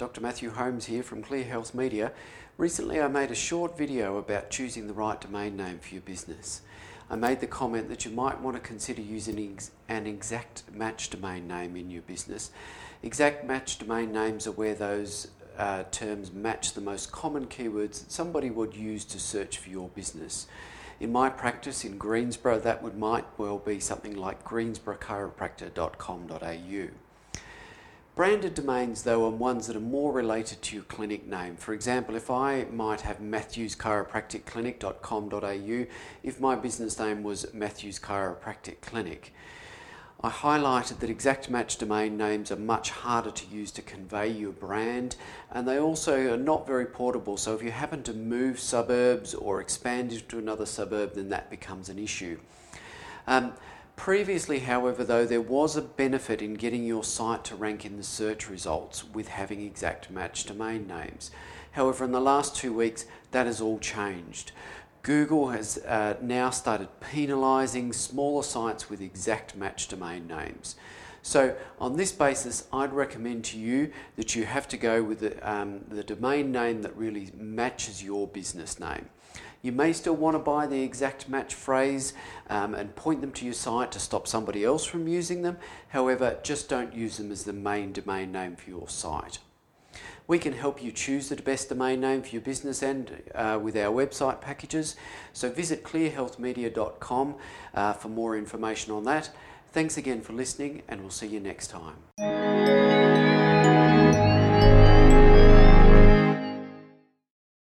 Dr. Matthew Holmes here from Clear Health Media. Recently, I made a short video about choosing the right domain name for your business. I made the comment that you might want to consider using an exact match domain name in your business. Exact match domain names are where those uh, terms match the most common keywords that somebody would use to search for your business. In my practice in Greensborough, that would might well be something like greensboroughchiropractor.com.au. Branded domains, though, are ones that are more related to your clinic name. For example, if I might have matthewschiropracticclinic.com.au, if my business name was Matthews Chiropractic Clinic, I highlighted that exact match domain names are much harder to use to convey your brand and they also are not very portable. So if you happen to move suburbs or expand into another suburb, then that becomes an issue. Um, previously, however, though, there was a benefit in getting your site to rank in the search results with having exact match domain names. However, in the last two weeks, that has all changed. Google has uh, now started penalising smaller sites with exact match domain names. So, on this basis, I'd recommend to you that you have to go with the, um, the domain name that really matches your business name. You may still want to buy the exact match phrase um, and point them to your site to stop somebody else from using them. However, just don't use them as the main domain name for your site. We can help you choose the best domain name for your business and uh, with our website packages. So visit clearhealthmedia.com uh, for more information on that. Thanks again for listening, and we'll see you next time.